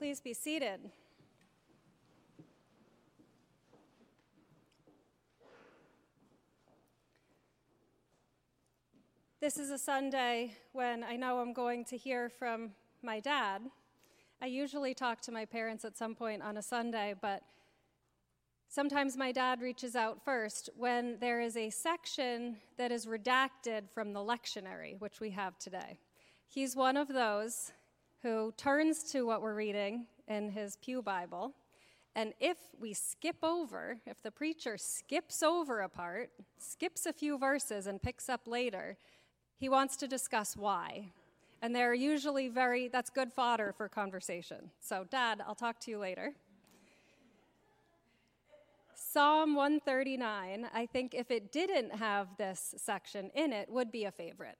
Please be seated. This is a Sunday when I know I'm going to hear from my dad. I usually talk to my parents at some point on a Sunday, but sometimes my dad reaches out first when there is a section that is redacted from the lectionary, which we have today. He's one of those who turns to what we're reading in his Pew Bible. And if we skip over, if the preacher skips over a part, skips a few verses, and picks up later, he wants to discuss why. And they're usually very, that's good fodder for conversation. So, Dad, I'll talk to you later. Psalm 139, I think if it didn't have this section in it, would be a favorite.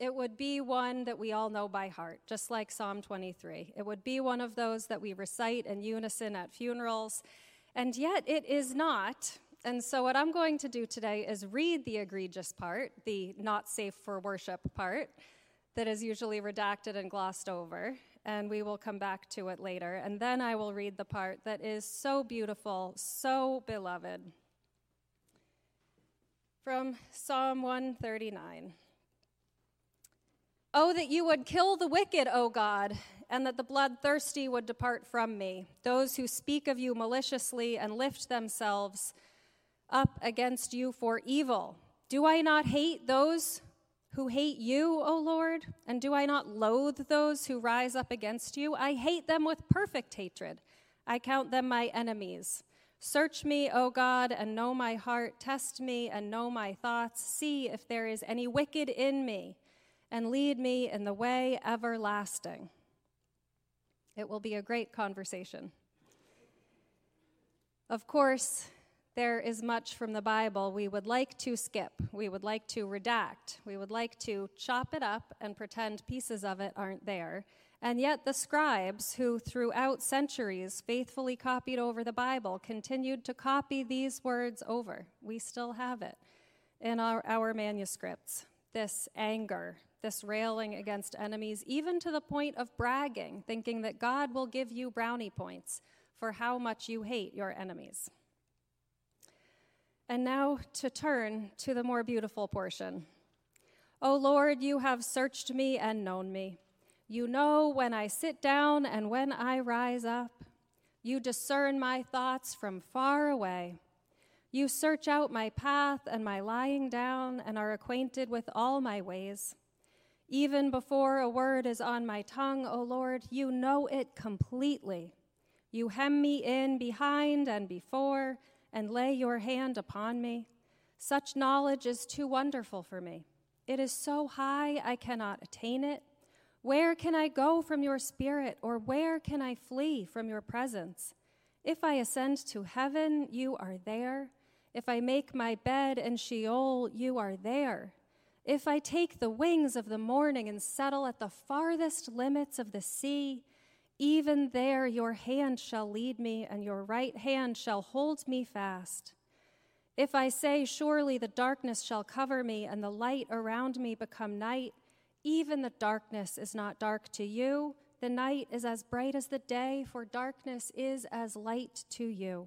It would be one that we all know by heart, just like Psalm 23. It would be one of those that we recite in unison at funerals, and yet it is not. And so, what I'm going to do today is read the egregious part, the not safe for worship part, that is usually redacted and glossed over, and we will come back to it later. And then I will read the part that is so beautiful, so beloved. From Psalm 139. Oh, that you would kill the wicked, O God, and that the bloodthirsty would depart from me, those who speak of you maliciously and lift themselves up against you for evil. Do I not hate those who hate you, O Lord? And do I not loathe those who rise up against you? I hate them with perfect hatred. I count them my enemies. Search me, O God, and know my heart. Test me and know my thoughts. See if there is any wicked in me and lead me in the way everlasting. It will be a great conversation. Of course, there is much from the Bible we would like to skip, we would like to redact, we would like to chop it up and pretend pieces of it aren't there. And yet, the scribes, who throughout centuries faithfully copied over the Bible, continued to copy these words over. We still have it in our, our manuscripts this anger, this railing against enemies, even to the point of bragging, thinking that God will give you brownie points for how much you hate your enemies. And now to turn to the more beautiful portion. O Lord, you have searched me and known me. You know when I sit down and when I rise up. You discern my thoughts from far away. You search out my path and my lying down and are acquainted with all my ways. Even before a word is on my tongue, O Lord, you know it completely. You hem me in behind and before and lay your hand upon me. Such knowledge is too wonderful for me. It is so high I cannot attain it. Where can I go from your spirit, or where can I flee from your presence? If I ascend to heaven, you are there. If I make my bed in Sheol, you are there. If I take the wings of the morning and settle at the farthest limits of the sea, even there your hand shall lead me, and your right hand shall hold me fast. If I say, Surely the darkness shall cover me, and the light around me become night, even the darkness is not dark to you. The night is as bright as the day, for darkness is as light to you.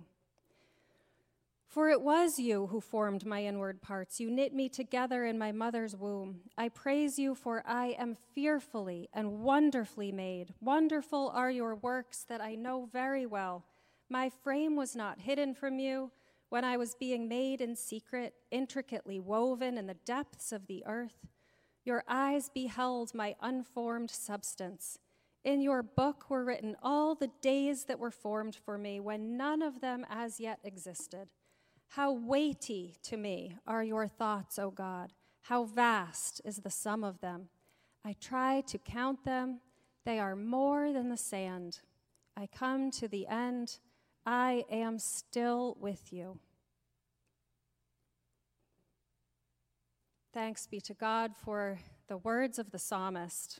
For it was you who formed my inward parts. You knit me together in my mother's womb. I praise you, for I am fearfully and wonderfully made. Wonderful are your works that I know very well. My frame was not hidden from you when I was being made in secret, intricately woven in the depths of the earth. Your eyes beheld my unformed substance. In your book were written all the days that were formed for me, when none of them as yet existed. How weighty to me are your thoughts, O God. How vast is the sum of them. I try to count them, they are more than the sand. I come to the end. I am still with you. Thanks be to God for the words of the psalmist.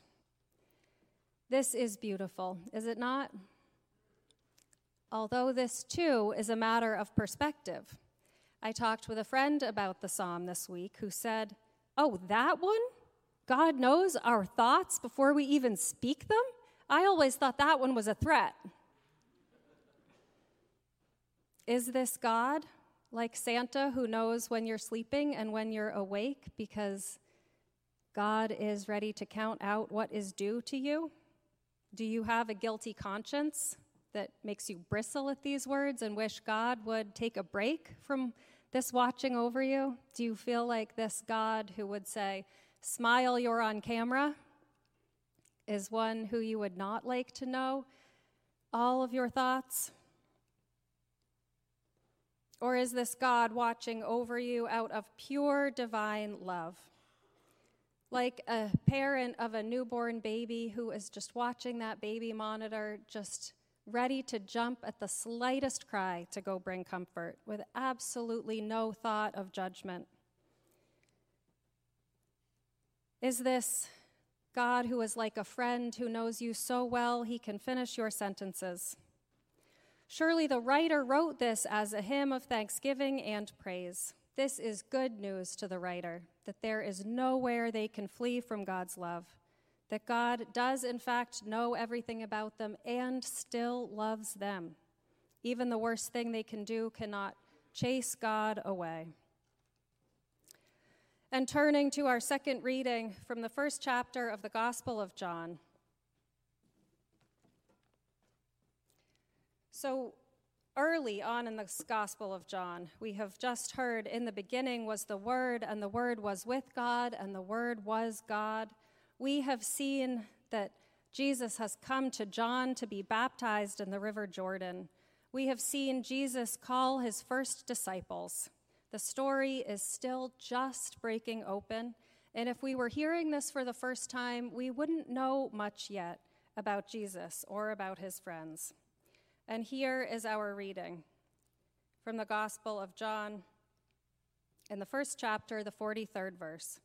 This is beautiful, is it not? Although this too is a matter of perspective. I talked with a friend about the psalm this week who said, Oh, that one? God knows our thoughts before we even speak them? I always thought that one was a threat. Is this God like Santa who knows when you're sleeping and when you're awake because God is ready to count out what is due to you? Do you have a guilty conscience that makes you bristle at these words and wish God would take a break from this watching over you? Do you feel like this God who would say, Smile, you're on camera, is one who you would not like to know all of your thoughts? Or is this God watching over you out of pure divine love? Like a parent of a newborn baby who is just watching that baby monitor, just ready to jump at the slightest cry to go bring comfort, with absolutely no thought of judgment. Is this God who is like a friend who knows you so well he can finish your sentences? Surely the writer wrote this as a hymn of thanksgiving and praise. This is good news to the writer that there is nowhere they can flee from God's love, that God does, in fact, know everything about them and still loves them. Even the worst thing they can do cannot chase God away. And turning to our second reading from the first chapter of the Gospel of John. So, early on in the Gospel of John, we have just heard in the beginning was the Word, and the Word was with God, and the Word was God. We have seen that Jesus has come to John to be baptized in the River Jordan. We have seen Jesus call his first disciples. The story is still just breaking open. And if we were hearing this for the first time, we wouldn't know much yet about Jesus or about his friends. And here is our reading from the Gospel of John in the first chapter, the 43rd verse.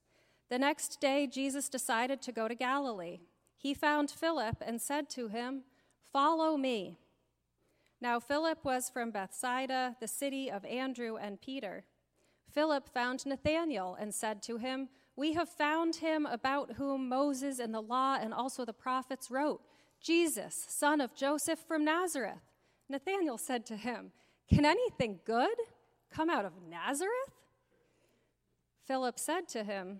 The next day, Jesus decided to go to Galilee. He found Philip and said to him, Follow me. Now, Philip was from Bethsaida, the city of Andrew and Peter. Philip found Nathanael and said to him, We have found him about whom Moses and the law and also the prophets wrote, Jesus, son of Joseph from Nazareth. Nathanael said to him, Can anything good come out of Nazareth? Philip said to him,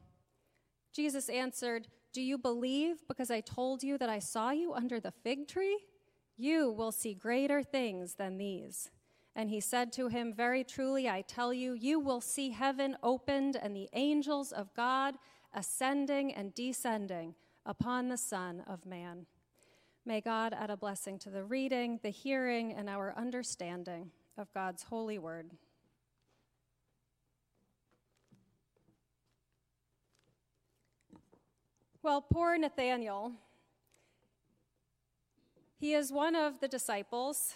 Jesus answered, Do you believe because I told you that I saw you under the fig tree? You will see greater things than these. And he said to him, Very truly, I tell you, you will see heaven opened and the angels of God ascending and descending upon the Son of Man. May God add a blessing to the reading, the hearing, and our understanding of God's holy word. Well, poor Nathanael, he is one of the disciples.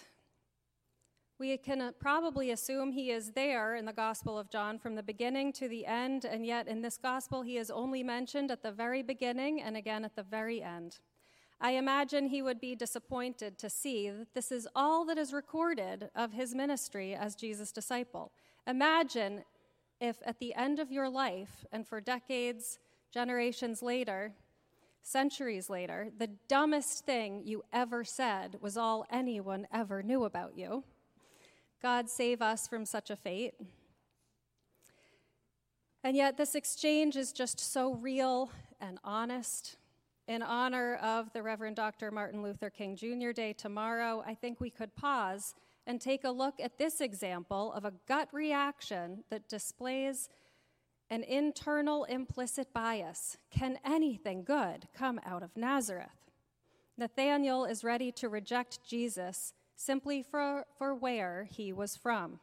We can uh, probably assume he is there in the Gospel of John from the beginning to the end, and yet in this Gospel he is only mentioned at the very beginning and again at the very end. I imagine he would be disappointed to see that this is all that is recorded of his ministry as Jesus' disciple. Imagine if at the end of your life, and for decades, generations later, centuries later, the dumbest thing you ever said was all anyone ever knew about you. God save us from such a fate. And yet, this exchange is just so real and honest in honor of the Reverend Dr. Martin Luther King Jr. Day tomorrow, I think we could pause and take a look at this example of a gut reaction that displays an internal implicit bias. Can anything good come out of Nazareth? Nathanael is ready to reject Jesus simply for, for where he was from.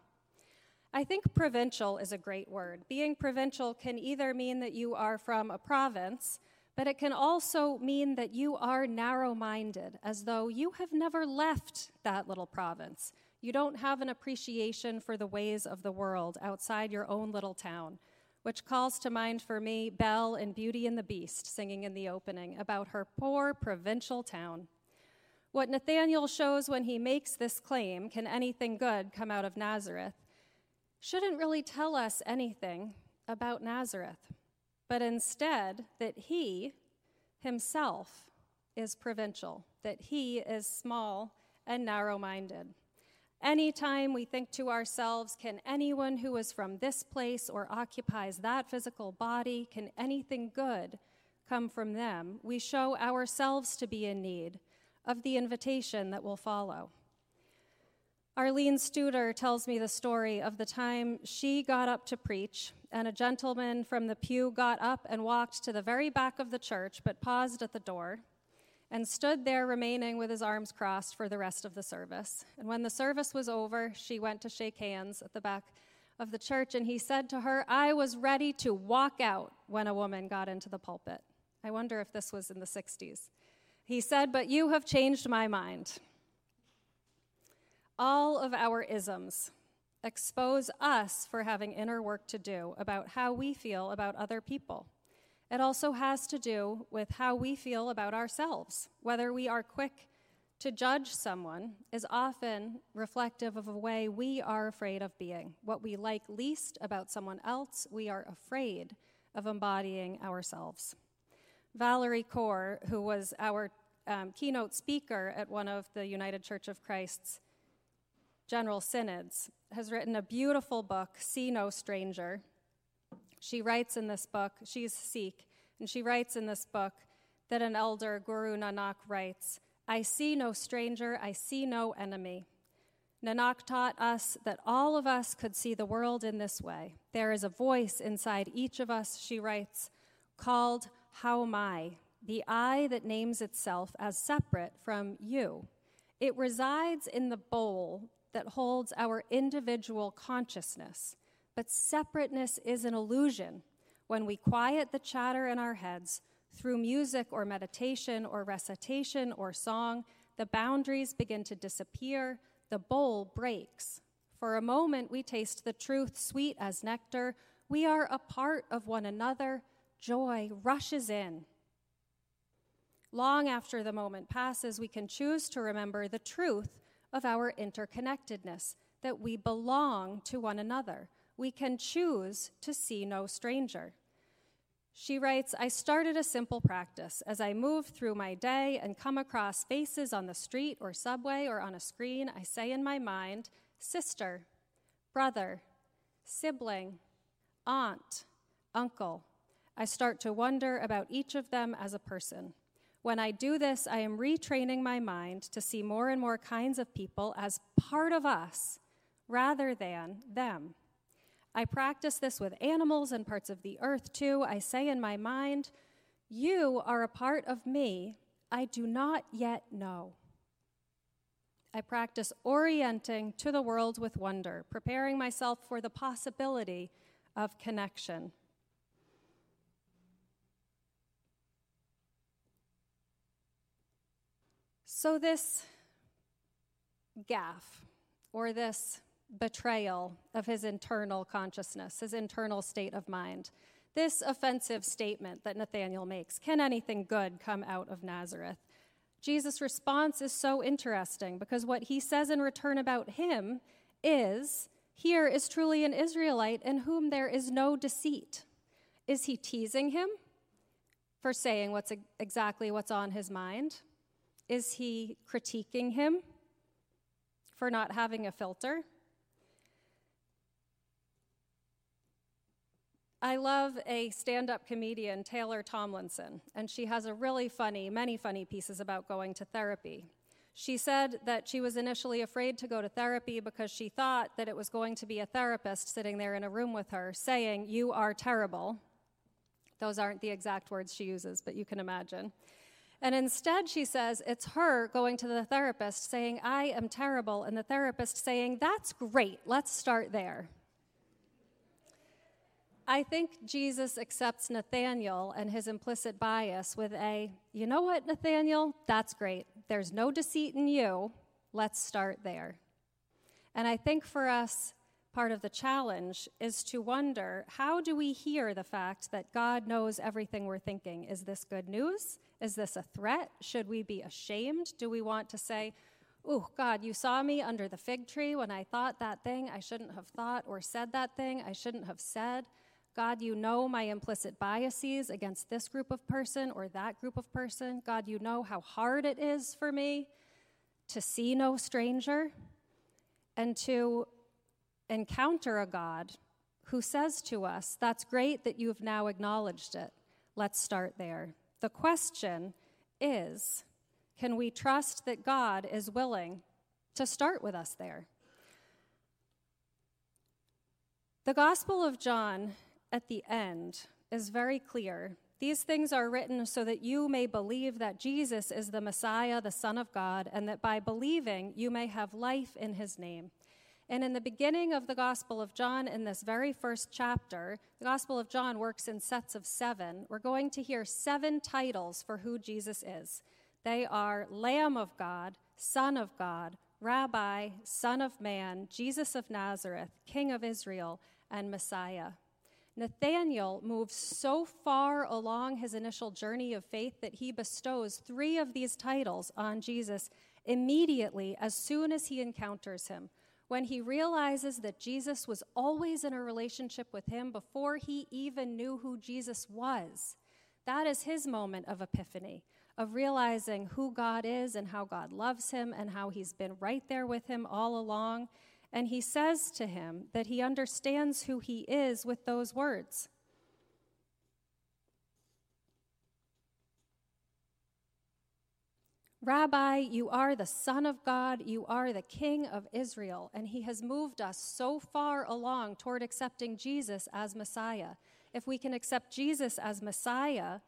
I think provincial is a great word. Being provincial can either mean that you are from a province But it can also mean that you are narrow minded, as though you have never left that little province. You don't have an appreciation for the ways of the world outside your own little town, which calls to mind for me Belle in Beauty and the Beast singing in the opening about her poor provincial town. What Nathanael shows when he makes this claim, can anything good come out of Nazareth, shouldn't really tell us anything about Nazareth but instead that he himself is provincial, that he is small and narrow minded. Anytime we think to ourselves, can anyone who is from this place or occupies that physical body, can anything good come from them, we show ourselves to be in need of the invitation that will follow. Arlene Studer tells me the story of the time she got up to preach, and a gentleman from the pew got up and walked to the very back of the church, but paused at the door and stood there remaining with his arms crossed for the rest of the service. And when the service was over, she went to shake hands at the back of the church, and he said to her, I was ready to walk out when a woman got into the pulpit. I wonder if this was in the 60s. He said, But you have changed my mind. All of our isms expose us for having inner work to do about how we feel about other people. It also has to do with how we feel about ourselves. Whether we are quick to judge someone is often reflective of a way we are afraid of being. What we like least about someone else, we are afraid of embodying ourselves. Valerie Kaur, who was our um, keynote speaker at one of the United Church of Christ's General Synods, has written a beautiful book, See No Stranger. She writes in this book, she's Sikh, and she writes in this book that an elder, Guru Nanak, writes I see no stranger, I see no enemy. Nanak taught us that all of us could see the world in this way. There is a voice inside each of us, she writes, called haumai, the I that names itself as separate from you. It resides in the bowl that holds our individual consciousness. But separateness is an illusion. When we quiet the chatter in our heads through music or meditation or recitation or song, the boundaries begin to disappear, the bowl breaks. For a moment, we taste the truth sweet as nectar. We are a part of one another. Joy rushes in. Long after the moment passes, we can choose to remember the truth of our interconnectedness, that we belong to one another. We can choose to see no stranger. She writes, I started a simple practice. As I move through my day and come across faces on the street or subway or on a screen, I say in my mind, sister, brother, sibling, aunt, uncle. I start to wonder about each of them as a person. When I do this, I am retraining my mind to see more and more kinds of people as part of us rather than them. I practice this with animals and parts of the earth too. I say in my mind, You are a part of me I do not yet know. I practice orienting to the world with wonder, preparing myself for the possibility of connection. So, this gaffe or this betrayal of his internal consciousness, his internal state of mind, this offensive statement that Nathanael makes can anything good come out of Nazareth? Jesus' response is so interesting because what he says in return about him is here is truly an Israelite in whom there is no deceit. Is he teasing him for saying what's exactly what's on his mind? Is he critiquing him for not having a filter? I love a stand up comedian, Taylor Tomlinson, and she has a really funny, many funny pieces about going to therapy. She said that she was initially afraid to go to therapy because she thought that it was going to be a therapist sitting there in a room with her saying, You are terrible. Those aren't the exact words she uses, but you can imagine. And instead, she says it's her going to the therapist saying, I am terrible, and the therapist saying, That's great, let's start there. I think Jesus accepts Nathanael and his implicit bias with a, you know what, Nathanael? That's great. There's no deceit in you. Let's start there. And I think for us, part of the challenge is to wonder how do we hear the fact that God knows everything we're thinking? Is this good news? Is this a threat? Should we be ashamed? Do we want to say, Oh, God, you saw me under the fig tree when I thought that thing I shouldn't have thought, or said that thing I shouldn't have said? God, you know my implicit biases against this group of person or that group of person. God, you know how hard it is for me to see no stranger and to encounter a God who says to us, That's great that you've now acknowledged it. Let's start there. The question is can we trust that God is willing to start with us there? The Gospel of John at the end is very clear. These things are written so that you may believe that Jesus is the Messiah, the Son of God, and that by believing you may have life in his name. And in the beginning of the Gospel of John, in this very first chapter, the Gospel of John works in sets of seven. We're going to hear seven titles for who Jesus is. They are Lamb of God, Son of God, Rabbi, Son of Man, Jesus of Nazareth, King of Israel, and Messiah. Nathanael moves so far along his initial journey of faith that he bestows three of these titles on Jesus immediately as soon as he encounters him when he realizes that Jesus was always in a relationship with him before he even knew who Jesus was. That is his moment of epiphany, of realizing who God is and how God loves him and how he's been right there with him all along. And he says to him that he understands who he is with those words. Rabbi, you are the Son of God, you are the King of Israel. And he has moved us so far along toward accepting Jesus as Messiah. If we can accept Jesus as Messiah,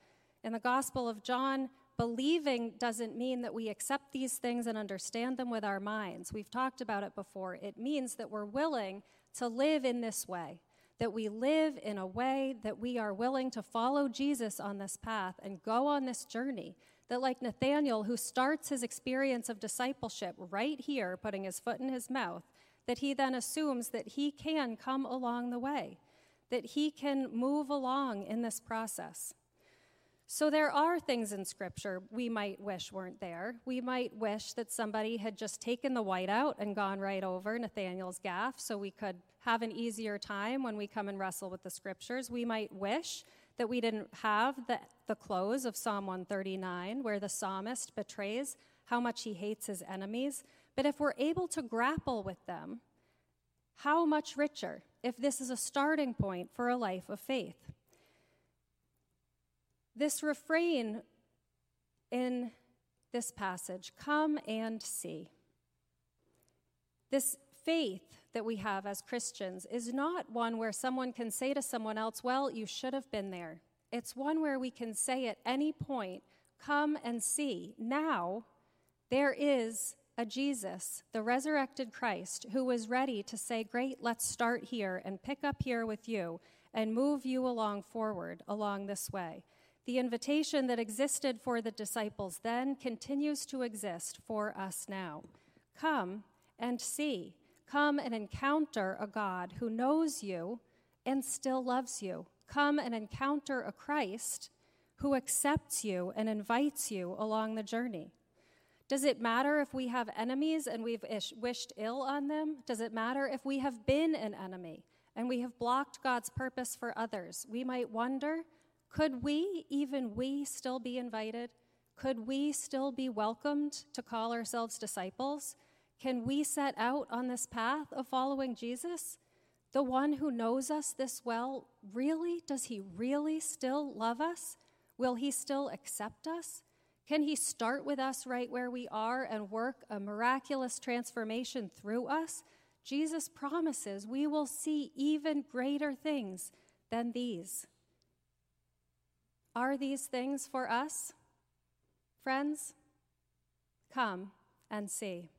in the Gospel of John, believing doesn't mean that we accept these things and understand them with our minds. We've talked about it before. It means that we're willing to live in this way, that we live in a way that we are willing to follow Jesus on this path and go on this journey that, like Nathanael, who starts his experience of discipleship right here, putting his foot in his mouth, that he then assumes that he can come along the way, that he can move along in this process. So, there are things in Scripture we might wish weren't there. We might wish that somebody had just taken the white out and gone right over Nathanael's gaffe so we could have an easier time when we come and wrestle with the Scriptures. We might wish that we didn't have the, the close of Psalm 139, where the psalmist betrays how much he hates his enemies. But if we're able to grapple with them, how much richer if this is a starting point for a life of faith? This refrain in this passage come and see. This faith that we have as Christians is not one where someone can say to someone else, Well, you should have been there. It's one where we can say at any point, Come and see. Now, there is a Jesus, the resurrected Christ, who was ready to say, Great, let's start here and pick up here with you and move you along forward along this way. The invitation that existed for the disciples then continues to exist for us now. Come and see. Come and encounter a God who knows you and still loves you. Come and encounter a Christ who accepts you and invites you along the journey. Does it matter if we have enemies and we've ish- wished ill on them? Does it matter if we have been an enemy and we have blocked God's purpose for others? We might wonder could we, even we, still be invited? Could we still be welcomed to call ourselves disciples? Can we set out on this path of following Jesus? The one who knows us this well, really? Does he really still love us? Will he still accept us? Can he start with us right where we are and work a miraculous transformation through us? Jesus promises we will see even greater things than these. Are these things for us? Friends, come and see.